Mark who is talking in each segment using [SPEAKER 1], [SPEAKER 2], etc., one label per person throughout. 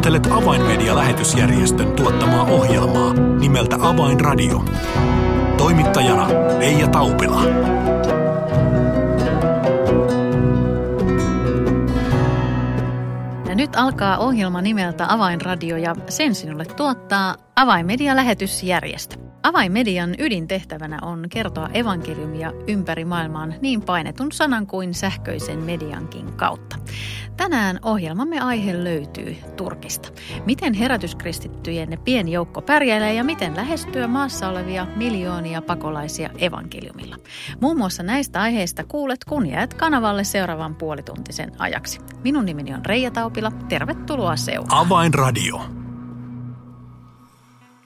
[SPEAKER 1] Kuuntelet Avainmedia-lähetysjärjestön tuottamaa ohjelmaa nimeltä Avainradio. Toimittajana Leija Taupila.
[SPEAKER 2] Ja nyt alkaa ohjelma nimeltä Avainradio ja sen sinulle tuottaa Avainmedia-lähetysjärjestö. Avainmedian ydintehtävänä on kertoa evankeliumia ympäri maailmaan niin painetun sanan kuin sähköisen mediankin kautta. Tänään ohjelmamme aihe löytyy Turkista. Miten herätyskristittyjen pieni joukko pärjäilee ja miten lähestyä maassa olevia miljoonia pakolaisia evankeliumilla. Muun muassa näistä aiheista kuulet, kun jäät kanavalle seuraavan puolituntisen ajaksi. Minun nimeni on Reija Taupila. Tervetuloa seuraan.
[SPEAKER 1] Avainradio.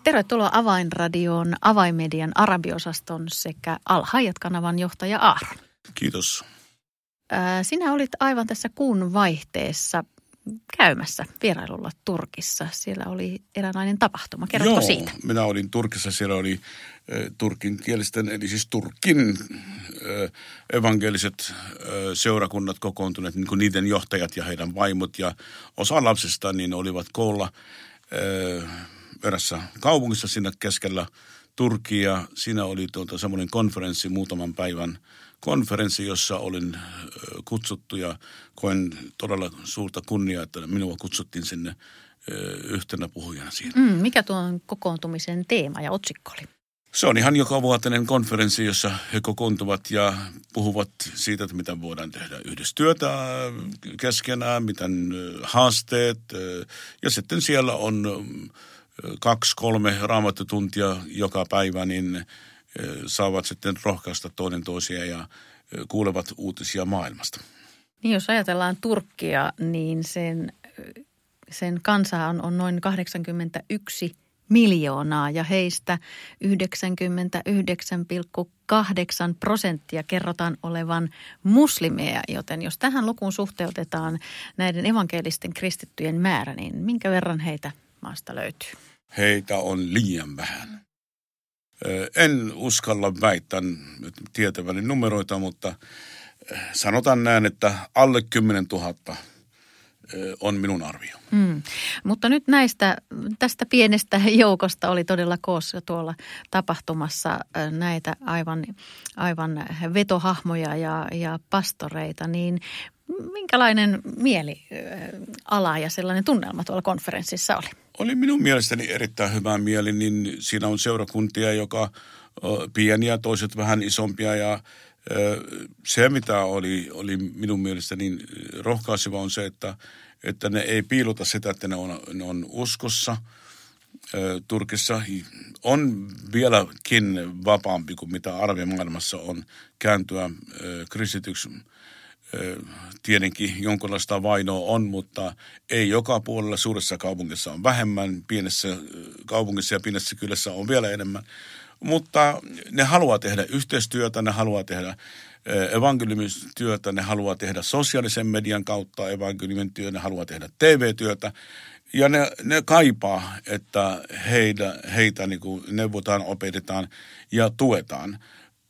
[SPEAKER 2] Tervetuloa Avainradioon, Avainmedian arabiosaston sekä Alhajat-kanavan johtaja Aaron.
[SPEAKER 3] Kiitos.
[SPEAKER 2] Sinä olit aivan tässä kuun vaihteessa käymässä vierailulla Turkissa. Siellä oli eräänlainen tapahtuma. Kerrotko
[SPEAKER 3] Joo,
[SPEAKER 2] siitä?
[SPEAKER 3] minä olin Turkissa. Siellä oli äh, turkinkielisten, eli siis Turkin evankeliset seurakunnat kokoontuneet, niin kuin niiden johtajat ja heidän vaimot ja osa lapsista, niin olivat koolla erässä kaupungissa siinä keskellä Turkia. Siinä oli tuota semmoinen konferenssi, muutaman päivän konferenssi, jossa olin kutsuttu ja koen todella suurta kunniaa, että minua kutsuttiin sinne yhtenä puhujana siinä.
[SPEAKER 2] Mm, mikä tuon kokoontumisen teema ja otsikko oli?
[SPEAKER 3] Se on ihan joka vuotinen konferenssi, jossa he kokoontuvat ja puhuvat siitä, että mitä voidaan tehdä yhdessä työtä keskenään, miten haasteet. Ja sitten siellä on kaksi-kolme raamattotuntia joka päivä, niin saavat sitten rohkaista toinen toisia ja kuulevat uutisia maailmasta.
[SPEAKER 2] Niin jos ajatellaan Turkkia, niin sen, sen kansa on, on noin 81 miljoonaa ja heistä 99,8 prosenttia kerrotaan olevan muslimeja, joten jos tähän lukuun suhteutetaan näiden evankelisten kristittyjen määrä, niin minkä verran heitä maasta löytyy?
[SPEAKER 3] Heitä on liian vähän. En uskalla väittää tietäväni numeroita, mutta sanotaan näin, että alle 10 000 on minun arvio.
[SPEAKER 2] Mm. Mutta nyt näistä, tästä pienestä joukosta oli todella koossa tuolla tapahtumassa näitä aivan, aivan vetohahmoja ja, ja pastoreita, niin minkälainen mieliala ja sellainen tunnelma tuolla konferenssissa oli?
[SPEAKER 3] Oli minun mielestäni erittäin hyvä mieli, niin siinä on seurakuntia, joka pieniä, toiset vähän isompia ja se, mitä oli, oli minun mielestäni rohkaiseva on se, että, että ne ei piiluta sitä, että ne on, ne on uskossa. Turkissa on vieläkin vapaampi kuin mitä arvimaailmassa on kääntyä kristityksi tietenkin jonkinlaista vainoa on, mutta ei joka puolella. Suuressa kaupungissa on vähemmän, pienessä kaupungissa ja pienessä kylässä on vielä enemmän. Mutta ne haluaa tehdä yhteistyötä, ne haluaa tehdä evankeliumistyötä, ne haluaa tehdä sosiaalisen median kautta evankeliumin työ, ne haluaa tehdä TV-työtä. Ja ne, ne kaipaa, että heitä, heitä niin neuvotaan, opetetaan ja tuetaan.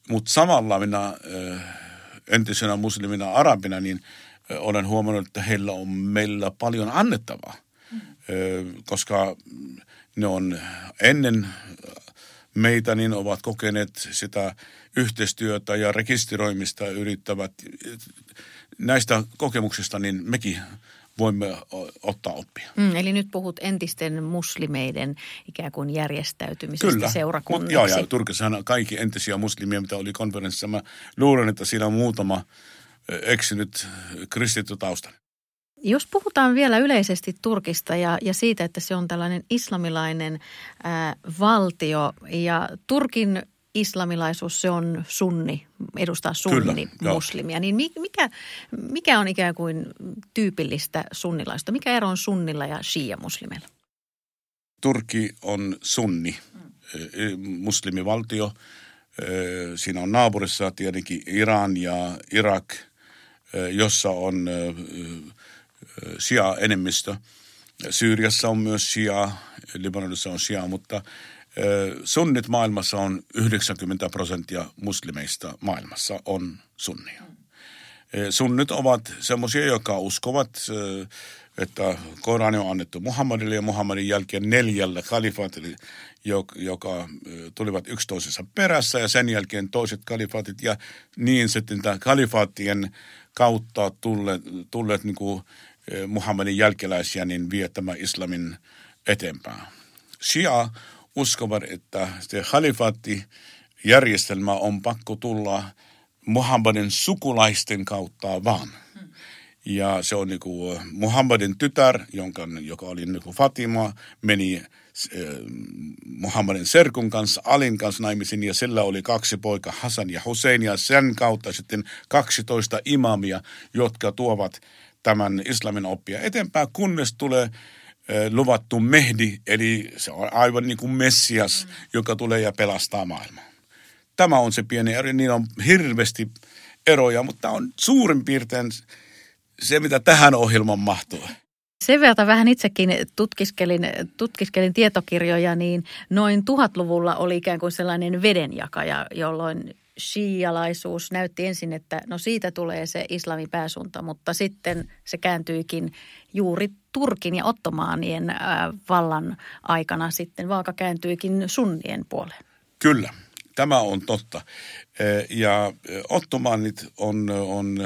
[SPEAKER 3] Mutta samalla minä... Äh, entisenä muslimina arabina, niin olen huomannut, että heillä on meillä paljon annettavaa, mm. koska ne on ennen meitä niin ovat kokeneet sitä yhteistyötä ja rekisteröimistä yrittävät. Näistä kokemuksista niin mekin voimme ottaa oppia.
[SPEAKER 2] Mm, eli nyt puhut entisten muslimeiden ikään kuin järjestäytymisestä
[SPEAKER 3] Kyllä.
[SPEAKER 2] seurakunnaksi.
[SPEAKER 3] Joo, ja Turkissahan on kaikki entisiä muslimia, mitä oli konferenssissa. Mä luulen, että siinä on muutama eksynyt kristitty tausta.
[SPEAKER 2] Jos puhutaan vielä yleisesti Turkista ja, ja siitä, että se on tällainen islamilainen ää, valtio ja Turkin islamilaisuus, se on sunni, edustaa sunni Kyllä, muslimia. Niin mikä, mikä on ikään kuin tyypillistä sunnilaista? Mikä ero on sunnilla ja shia-muslimeilla?
[SPEAKER 3] Turkki on sunni, mm. muslimivaltio. Siinä on naapurissa tietenkin Iran ja Irak, jossa on shia-enemmistö. Syyriassa on myös shia, Libanonissa on shia, mutta sunnit maailmassa on 90 prosenttia muslimeista maailmassa on sunnia. Sunnit ovat semmoisia, jotka uskovat että Korani on annettu Muhammadille ja Muhammadin jälkeen neljälle kalifaatille, joka tulivat yksi toisensa perässä ja sen jälkeen toiset kalifaatit ja niin sitten tämä kalifaattien kautta tulleet, tulleet niin kuin Muhammadin jälkeläisiä niin vie tämä islamin eteenpäin. Shia uskovat, että se järjestelmä on pakko tulla Muhammadin sukulaisten kautta vaan. Ja se on niinku Muhammadin tytär, jonka, joka oli niinku Fatima, meni äh, Muhammadin serkun kanssa, Alin kanssa naimisiin ja sillä oli kaksi poika, Hasan ja Hussein ja sen kautta sitten 12 imamia, jotka tuovat tämän islamin oppia eteenpäin, kunnes tulee luvattu Mehdi, eli se on aivan niin kuin Messias, mm. joka tulee ja pelastaa maailmaa. Tämä on se pieni ero, niin on hirveästi eroja, mutta on suurin piirtein se, mitä tähän ohjelmaan mahtuu.
[SPEAKER 2] Sen verran vähän itsekin tutkiskelin, tutkiskelin tietokirjoja, niin noin tuhatluvulla oli ikään kuin sellainen vedenjakaja, jolloin shialaisuus näytti ensin, että no siitä tulee se islamin pääsunta, mutta sitten se kääntyikin juuri Turkin ja ottomaanien äh, vallan aikana sitten vaaka kääntyikin sunnien puoleen.
[SPEAKER 3] Kyllä, tämä on totta. Ja ottomaanit on, on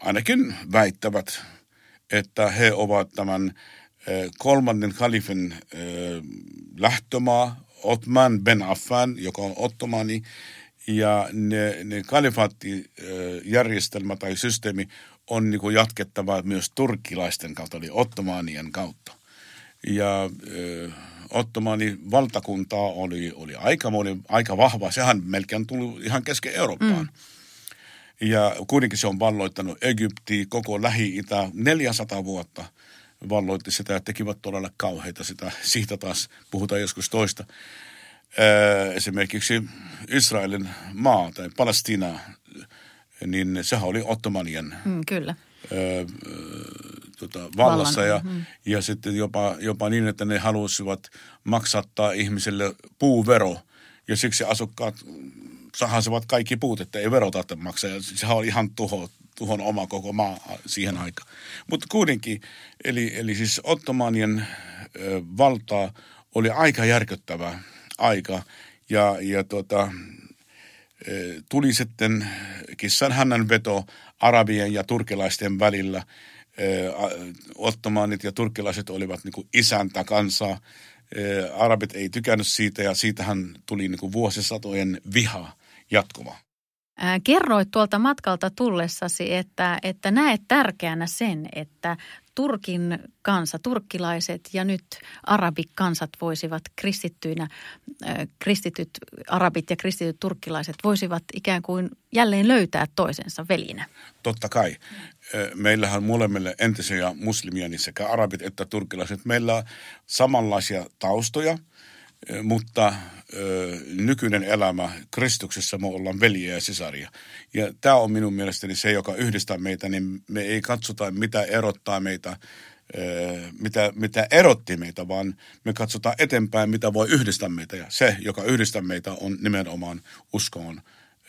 [SPEAKER 3] ainakin väittävät, että he ovat tämän kolmannen kalifin lähtömaa, Otman Ben Affan, joka on ottomani, ja ne, ne kalifaattijärjestelmä tai systeemi on niin kuin jatkettava myös turkkilaisten kautta, eli ottomaanien kautta. Ja äh, ottomani valtakuntaa oli, oli aika, moni, aika vahva. Sehän melkein tullut ihan kesken Eurooppaan. Mm. Ja kuitenkin se on valloittanut Egypti, koko Lähi-Itä 400 vuotta valloitti sitä ja tekivät todella kauheita sitä. Siitä taas puhutaan joskus toista. Esimerkiksi Israelin maa tai Palestina, niin sehän oli ottomanien
[SPEAKER 2] mm, kyllä. Ö,
[SPEAKER 3] tota, vallassa Vallan. ja, mm. ja sitten jopa, jopa niin, että ne halusivat maksattaa ihmisille puuvero ja siksi asukkaat sahasivat kaikki puut, että ei verota maksaa. Ja sehän oli ihan tuho, tuhon oma koko maa siihen aikaan. Mutta kuitenkin, eli, eli siis ottomanien ö, valtaa oli aika järkyttävä aika ja, ja tota, tuli sitten kissan hännän veto arabien ja turkilaisten välillä. Ottomaanit ja turkilaiset olivat niin kuin isäntä kansaa. Arabit ei tykännyt siitä ja siitähän tuli niin kuin vuosisatojen viha jatkuva.
[SPEAKER 2] Kerroit tuolta matkalta tullessasi, että, että näet tärkeänä sen, että Turkin kansa, turkkilaiset ja nyt arabikansat voisivat kristittyinä, kristityt arabit ja kristityt turkkilaiset voisivat ikään kuin jälleen löytää toisensa velinä.
[SPEAKER 3] Totta kai. Meillähän molemmille entisiä muslimia, niin sekä arabit että turkkilaiset, meillä on samanlaisia taustoja – mutta ö, nykyinen elämä Kristuksessa me ollaan veljiä ja sisaria. Ja tämä on minun mielestäni se, joka yhdistää meitä, niin me ei katsota, mitä erottaa meitä, ö, mitä, mitä erotti meitä, vaan me katsotaan eteenpäin, mitä voi yhdistää meitä. Ja se, joka yhdistää meitä, on nimenomaan uskoon,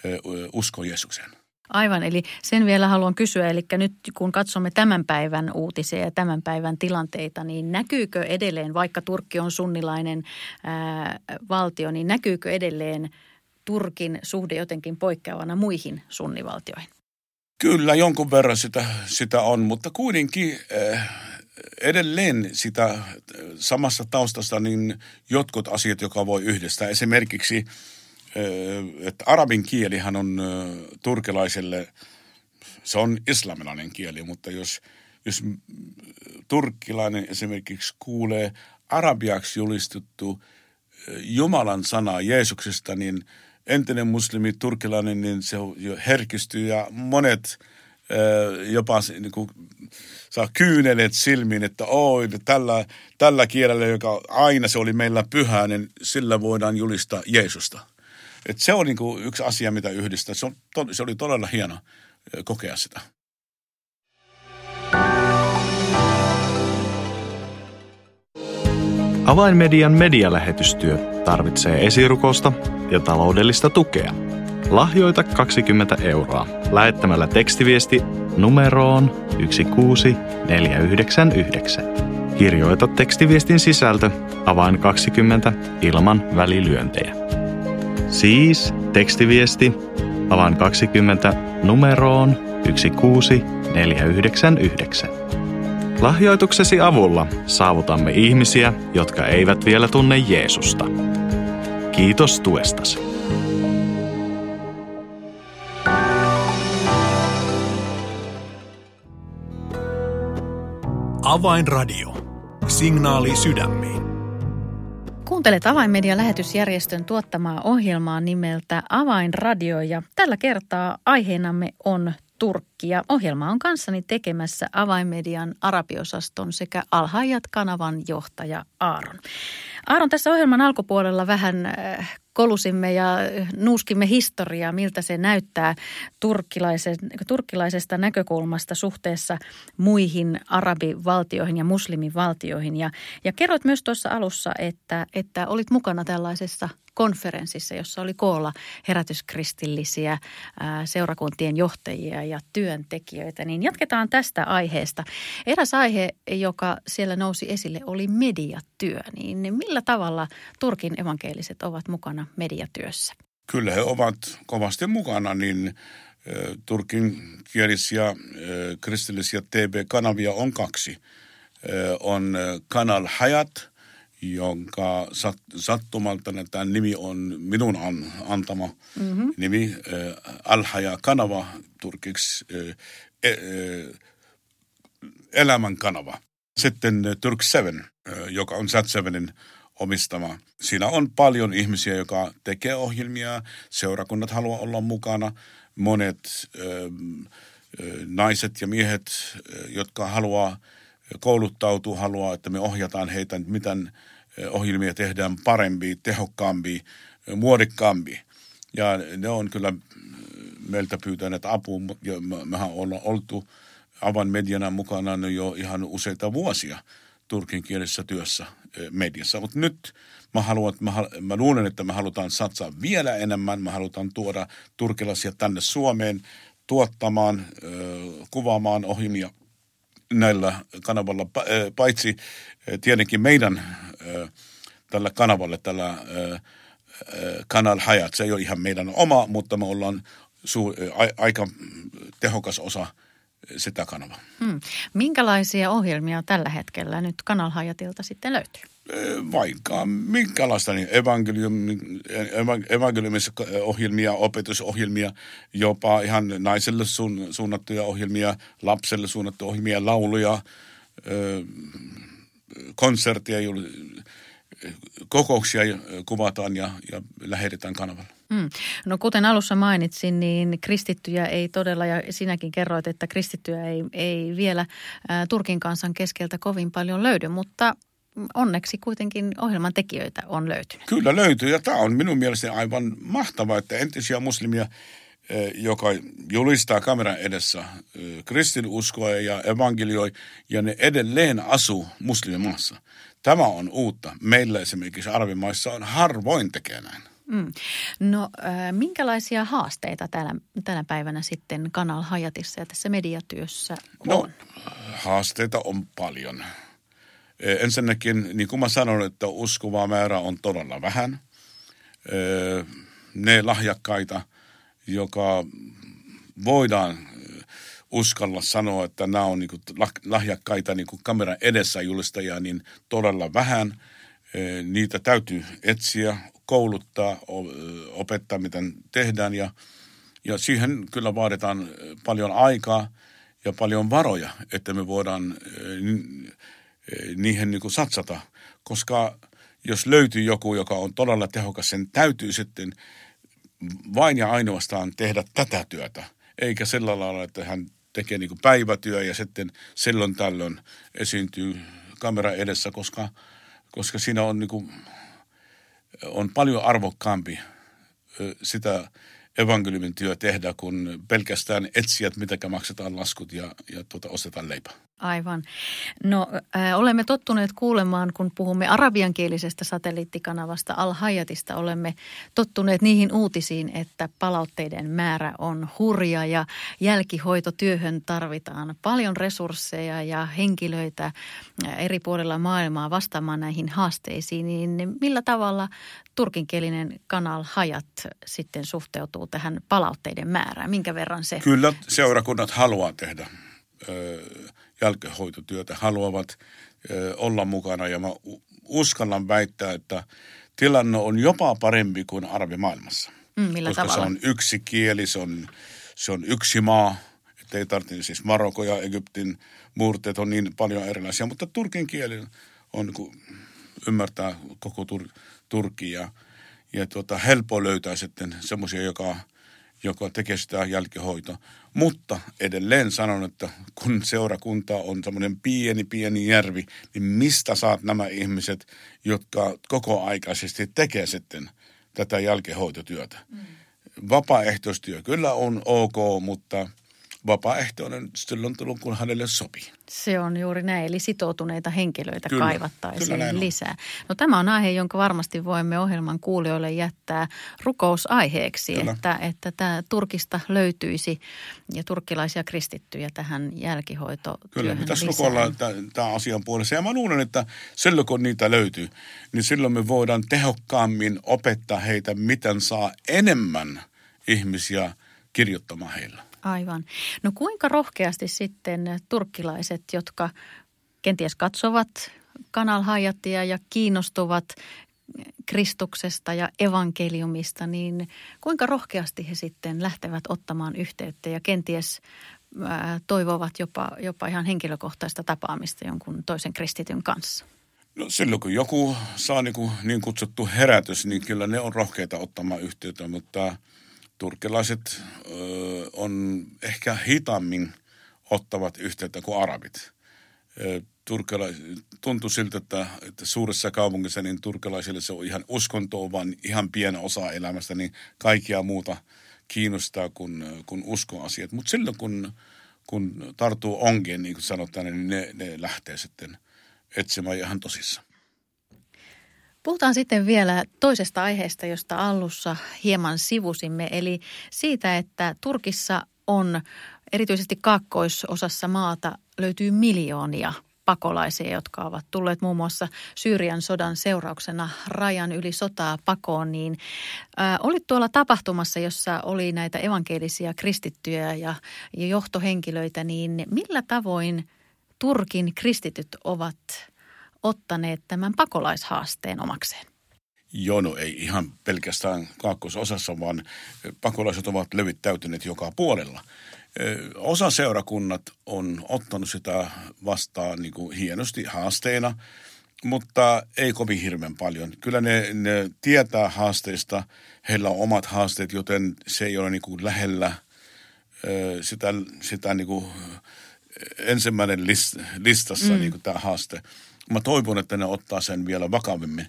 [SPEAKER 3] ö, usko Jeesukseen.
[SPEAKER 2] Aivan, eli sen vielä haluan kysyä, eli nyt kun katsomme tämän päivän uutisia ja tämän päivän tilanteita, niin näkyykö edelleen, vaikka Turkki on sunnilainen ää, valtio, niin näkyykö edelleen Turkin suhde jotenkin poikkeavana muihin sunnivaltioihin?
[SPEAKER 3] Kyllä, jonkun verran sitä, sitä on, mutta kuitenkin äh, edelleen sitä samassa taustasta niin jotkut asiat, joka voi yhdistää. Esimerkiksi – että arabin kielihän on turkilaiselle, se on islamilainen kieli, mutta jos, jos turkkilainen esimerkiksi kuulee arabiaksi julistettu Jumalan sana Jeesuksesta, niin entinen muslimi turkilainen, niin se herkistyy ja monet jopa niin kuin, saa kyynelet silmiin, että oi, tällä, tällä kielellä, joka aina se oli meillä pyhä, niin sillä voidaan julistaa Jeesusta. Et se on niinku yksi asia, mitä yhdistää. Se, se oli todella hieno kokea sitä.
[SPEAKER 1] Avainmedian medialähetystyö tarvitsee esirukosta ja taloudellista tukea. Lahjoita 20 euroa lähettämällä tekstiviesti numeroon 16499. Kirjoita tekstiviestin sisältö avain 20 ilman välilyöntejä. Siis tekstiviesti avain 20 numeroon 16499. Lahjoituksesi avulla saavutamme ihmisiä, jotka eivät vielä tunne Jeesusta. Kiitos tuestasi.
[SPEAKER 4] Avainradio. Signaali sydämiin.
[SPEAKER 2] Kuuntelet Avainmedian lähetysjärjestön tuottamaa ohjelmaa nimeltä Avainradio ja tällä kertaa aiheenamme on Turkki ja ohjelma on kanssani tekemässä Avainmedian arabiosaston sekä Alhaajat-kanavan johtaja Aaron. Aaron, tässä ohjelman alkupuolella vähän äh, kolusimme ja nuuskimme historiaa, miltä se näyttää turkkilaisesta näkökulmasta suhteessa muihin arabivaltioihin ja muslimivaltioihin. Ja, ja kerroit myös tuossa alussa, että, että olit mukana tällaisessa konferenssissa, jossa oli koolla herätyskristillisiä seurakuntien johtajia ja työntekijöitä. Niin jatketaan tästä aiheesta. Eräs aihe, joka siellä nousi esille, oli mediatyö. Niin millä tavalla Turkin evankeliset ovat mukana mediatyössä?
[SPEAKER 3] Kyllä he ovat kovasti mukana, niin turkin kielisiä kristillisiä TV-kanavia on kaksi. On Kanal Hayat – jonka sat, sattumalta tämä nimi on minun an, antama mm-hmm. nimi, äh, Alhaja kanava turkiksi, äh, äh, elämän kanava. Sitten äh, Turk 7, äh, joka on Sat7in omistama. Siinä on paljon ihmisiä, joka tekee ohjelmia, seurakunnat haluaa olla mukana, monet äh, äh, naiset ja miehet, äh, jotka haluaa kouluttautua, haluaa, että me ohjataan heitä, miten ohjelmia tehdään parempi, tehokkaampi, muodikkaampi. Ja ne on kyllä meiltä pyytäneet apua, ja mehän ollaan oltu avan mediana mukana jo ihan useita vuosia turkin kielisessä työssä mediassa. Mutta nyt mä, haluan, mä, mä luulen, että me halutaan satsaa vielä enemmän. Me halutaan tuoda turkilaisia tänne Suomeen tuottamaan, kuvaamaan ohjelmia – näillä kanavalla, paitsi tietenkin meidän tällä kanavalle, tällä Kanal Hayat, se ei ole ihan meidän oma, mutta me ollaan su, a, aika tehokas osa sitä kanavaa. Hmm.
[SPEAKER 2] Minkälaisia ohjelmia tällä hetkellä nyt Kanal Hayatilta sitten löytyy?
[SPEAKER 3] vaikka minkälaista niin evankelium, evankeliumissa ohjelmia, opetusohjelmia, jopa ihan naiselle suunnattuja ohjelmia, lapselle suunnattuja ohjelmia, lauluja, konsertteja, kokouksia kuvataan ja, ja lähetetään kanavalla. Hmm.
[SPEAKER 2] No kuten alussa mainitsin, niin kristittyjä ei todella, ja sinäkin kerroit, että kristittyjä ei, ei vielä ä, Turkin kansan keskeltä kovin paljon löydy, mutta onneksi kuitenkin ohjelman tekijöitä on löytynyt.
[SPEAKER 3] Kyllä löytyy ja tämä on minun mielestäni aivan mahtavaa, että entisiä muslimia, joka julistaa kameran edessä kristinuskoa ja evankelioi ja ne edelleen asuu muslimimaassa. Tämä on uutta. Meillä esimerkiksi arabimaissa on harvoin tekee näin. Mm.
[SPEAKER 2] No äh, minkälaisia haasteita tänä, tänä päivänä sitten Kanal Hayatissa ja tässä mediatyössä on? No,
[SPEAKER 3] haasteita on paljon. Ensinnäkin, niin kuin mä sanon, että uskovaa määrä on todella vähän. Ne lahjakkaita, joka voidaan uskalla sanoa, että nämä on niin lahjakkaita niin kameran edessä julistajia, niin todella vähän. Niitä täytyy etsiä, kouluttaa, opettaa, miten tehdään ja, ja siihen kyllä vaaditaan paljon aikaa ja paljon varoja, että me voidaan niihin niin kuin satsata, koska jos löytyy joku, joka on todella tehokas, sen täytyy sitten vain ja ainoastaan tehdä tätä työtä, eikä sillä lailla, että hän tekee niin päivätyö ja sitten silloin tällöin esiintyy kamera edessä, koska, koska siinä on, niin kuin, on paljon arvokkaampi sitä evankeliumin työ tehdä, kun pelkästään etsijät, mitä maksetaan laskut ja, ja tuota, ostetaan leipää.
[SPEAKER 2] Aivan. No äh, olemme tottuneet kuulemaan, kun puhumme arabiankielisestä satelliittikanavasta Al-Hayatista, olemme tottuneet niihin uutisiin, että palautteiden määrä on hurja ja jälkihoitotyöhön tarvitaan paljon resursseja ja henkilöitä eri puolilla maailmaa vastaamaan näihin haasteisiin. Niin millä tavalla turkinkielinen kanal Hayat sitten suhteutuu tähän palautteiden määrään? Minkä verran se?
[SPEAKER 3] Kyllä seurakunnat haluaa tehdä jälkehoitotyötä, haluavat olla mukana ja mä uskallan väittää, että tilanne on jopa parempi kuin arabimaailmassa.
[SPEAKER 2] Mm, millä
[SPEAKER 3] koska
[SPEAKER 2] tavalla?
[SPEAKER 3] se on yksi kieli, se on, se on yksi maa, että ei tarvitse siis Marokko ja Egyptin murteet on niin paljon erilaisia, mutta turkin kieli on, kun ymmärtää koko Tur- Turkki ja, ja tuota, helppo löytää sitten semmoisia, joka, joka tekee sitä jälkihoitoa. Mutta edelleen sanon, että kun seurakunta on semmoinen pieni, pieni järvi, niin mistä saat nämä ihmiset, jotka koko aikaisesti tekee sitten tätä jälkihoitotyötä? Mm. Vapaaehtoistyö kyllä on ok, mutta vapaaehtoinen silloin tullut, kun hänelle sopii.
[SPEAKER 2] Se on juuri näin, eli sitoutuneita henkilöitä
[SPEAKER 3] Kyllä,
[SPEAKER 2] kaivattaisiin
[SPEAKER 3] kyllä
[SPEAKER 2] lisää. No tämä on aihe, jonka varmasti voimme ohjelman kuulijoille jättää rukousaiheeksi,
[SPEAKER 3] Kyllä.
[SPEAKER 2] että, että tämä Turkista löytyisi ja turkkilaisia kristittyjä tähän jälkihoitotyöhön
[SPEAKER 3] Kyllä, pitäisi
[SPEAKER 2] lisää.
[SPEAKER 3] rukoilla tämän asian puolesta. Ja mä luulen, että silloin kun niitä löytyy, niin silloin me voidaan tehokkaammin opettaa heitä, miten saa enemmän ihmisiä kirjoittamaan heillä.
[SPEAKER 2] Aivan. No kuinka rohkeasti sitten turkkilaiset, jotka kenties katsovat Kanal Hayatia ja kiinnostuvat Kristuksesta ja evankeliumista, niin kuinka rohkeasti he sitten lähtevät ottamaan yhteyttä ja kenties toivovat jopa, jopa ihan henkilökohtaista tapaamista jonkun toisen kristityn kanssa?
[SPEAKER 3] No silloin kun joku saa niin, kuin, niin kutsuttu herätys, niin kyllä ne on rohkeita ottamaan yhteyttä, mutta turkkilaiset ö, on ehkä hitaammin ottavat yhteyttä kuin arabit. Tuntuu siltä, että, että suuressa kaupungissa niin turkilaisille se on ihan uskontoa, vaan ihan pieni osa elämästä, niin kaikkia muuta kiinnostaa kuin, kuin uskoasiat. Mutta silloin kun, kun tarttuu onkeen, niin kuin sanotaan, niin ne, ne lähtee sitten etsimään ihan tosissaan.
[SPEAKER 2] Puhutaan sitten vielä toisesta aiheesta, josta alussa hieman sivusimme, eli siitä, että Turkissa on erityisesti kaakkoisosassa maata löytyy miljoonia pakolaisia, jotka ovat tulleet muun muassa Syyrian sodan seurauksena rajan yli sotaa pakoon, niin ää, olit tuolla tapahtumassa, jossa oli näitä evankelisia kristittyjä ja, ja johtohenkilöitä, niin millä tavoin Turkin kristityt ovat ottaneet tämän pakolaishaasteen omakseen?
[SPEAKER 3] jono ei ihan pelkästään kaakkoisosassa, vaan pakolaiset ovat levittäytyneet joka puolella. Osa seurakunnat on ottanut sitä vastaan niin kuin hienosti haasteena, mutta ei kovin hirveän paljon. Kyllä ne, ne tietää haasteista, heillä on omat haasteet, joten se ei ole niin kuin lähellä sitä, sitä niin kuin ensimmäinen list, listassa mm. niin kuin tämä haaste. Mä toivon, että ne ottaa sen vielä vakavimmin.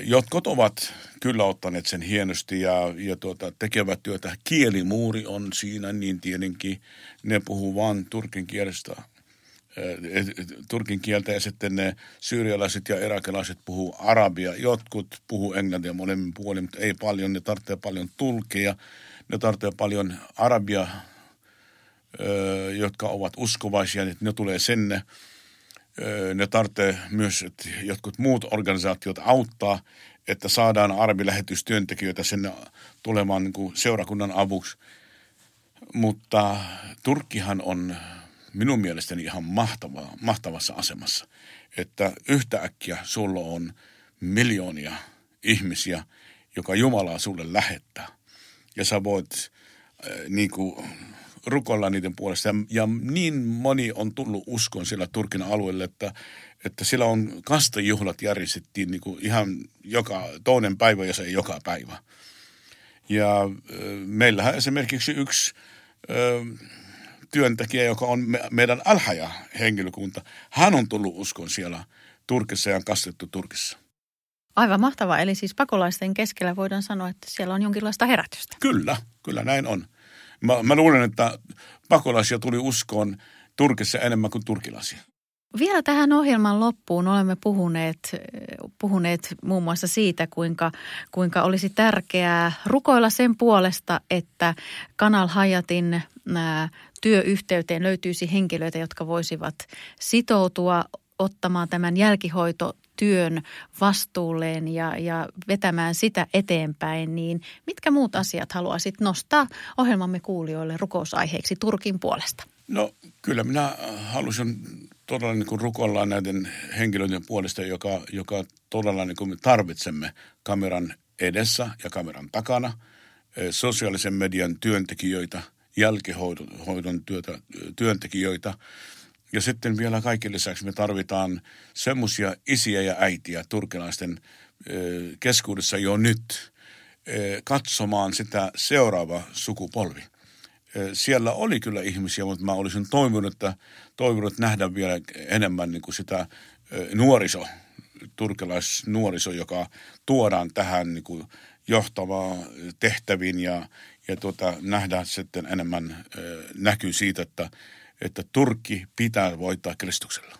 [SPEAKER 3] Jotkut ovat kyllä ottaneet sen hienosti ja, ja tuota, tekevät työtä. Kielimuuri on siinä, niin tietenkin ne puhuu vain turkin kielestä, eh, turkin kieltä ja sitten ne syyrialaiset ja irakilaiset puhuu arabia. Jotkut puhuu englantia molemmin puolin, mutta ei paljon. Ne tarvitsee paljon tulkeja, ne tarvitsee paljon arabia, ö, jotka ovat uskovaisia, niin ne tulee sinne. Ne tarvitsee myös, että jotkut muut organisaatiot auttaa, että saadaan arabilähetystyöntekijöitä sinne tulemaan niin kuin seurakunnan avuksi. Mutta Turkkihan on minun mielestäni ihan mahtava, mahtavassa asemassa, että yhtäkkiä sulla on miljoonia ihmisiä, joka Jumalaa sulle lähettää. Ja sä voit äh, niin kuin, rukoilla niiden puolesta. Ja, ja niin moni on tullut uskon siellä Turkin alueelle, että, että siellä on kastajuhlat järjestettiin niin kuin ihan joka toinen päivä ja se ei joka päivä. Ja äh, meillähän esimerkiksi yksi äh, työntekijä, joka on me, meidän alhaja henkilökunta, hän on tullut uskon siellä Turkissa ja on kastettu Turkissa.
[SPEAKER 2] Aivan mahtavaa. Eli siis pakolaisten keskellä voidaan sanoa, että siellä on jonkinlaista herätystä.
[SPEAKER 3] Kyllä, kyllä näin on. Mä, mä luulen, että pakolaisia tuli uskoon Turkissa enemmän kuin turkilaisia.
[SPEAKER 2] Vielä tähän ohjelman loppuun olemme puhuneet, puhuneet muun muassa siitä, kuinka, kuinka olisi tärkeää rukoilla sen puolesta, että Kanal Hayatin työyhteyteen löytyisi henkilöitä, jotka voisivat sitoutua ottamaan tämän jälkihoitotyön vastuulleen ja, ja vetämään sitä eteenpäin, niin mitkä muut asiat haluaisit nostaa ohjelmamme kuulijoille rukousaiheeksi Turkin puolesta?
[SPEAKER 3] No kyllä minä halusin todella niin kuin rukoilla näiden henkilöiden puolesta, joka, joka todella niin kuin me tarvitsemme kameran edessä ja kameran takana, sosiaalisen median työntekijöitä, jälkihoidon työtä, työntekijöitä. Ja sitten vielä kaiken lisäksi me tarvitaan semmoisia isiä ja äitiä turkilaisten keskuudessa jo nyt katsomaan sitä seuraava sukupolvi – siellä oli kyllä ihmisiä, mutta mä olisin toivonut, että, toivonut nähdä vielä enemmän niin kuin sitä nuoriso, turkilaisnuoriso, joka tuodaan tähän niin kuin johtavaa tehtäviin ja, ja tuota, nähdään sitten enemmän näkyy siitä, että, että Turkki pitää voittaa Kristuksella.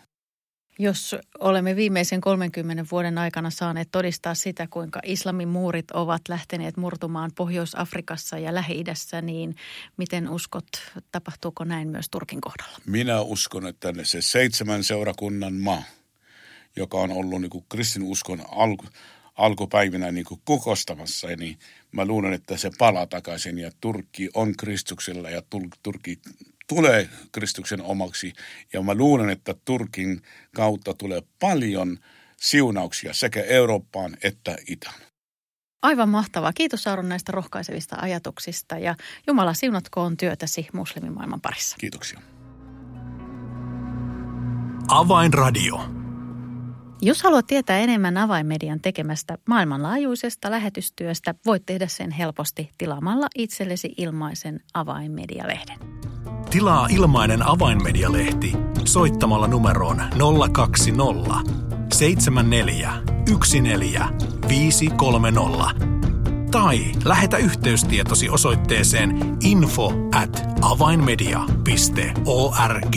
[SPEAKER 2] Jos olemme viimeisen 30 vuoden aikana saaneet todistaa sitä, kuinka islamin muurit ovat lähteneet murtumaan Pohjois-Afrikassa ja Lähi-idässä, niin miten uskot, tapahtuuko näin myös Turkin kohdalla?
[SPEAKER 3] Minä uskon, että se seitsemän seurakunnan maa, joka on ollut niin kristinuskon alku, alkupäivinä niin kuin kukostamassa, niin mä luulen, että se palaa takaisin ja Turkki on Kristuksella ja Turkki tulee Kristuksen omaksi. Ja mä luulen, että Turkin kautta tulee paljon siunauksia sekä Eurooppaan että Itään.
[SPEAKER 2] Aivan mahtavaa. Kiitos Sauron näistä rohkaisevista ajatuksista ja Jumala siunatkoon työtäsi muslimimaailman parissa.
[SPEAKER 3] Kiitoksia.
[SPEAKER 4] Avainradio.
[SPEAKER 2] Jos haluat tietää enemmän avainmedian tekemästä maailmanlaajuisesta lähetystyöstä, voit tehdä sen helposti tilaamalla itsellesi ilmaisen avainmedialehden.
[SPEAKER 4] Tilaa ilmainen avainmedialehti soittamalla numeroon 020 74 14 tai lähetä yhteystietosi osoitteeseen info at avainmedia.org.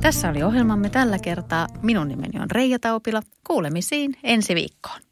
[SPEAKER 2] Tässä oli ohjelmamme tällä kertaa. Minun nimeni on Reija Taupila. Kuulemisiin ensi viikkoon.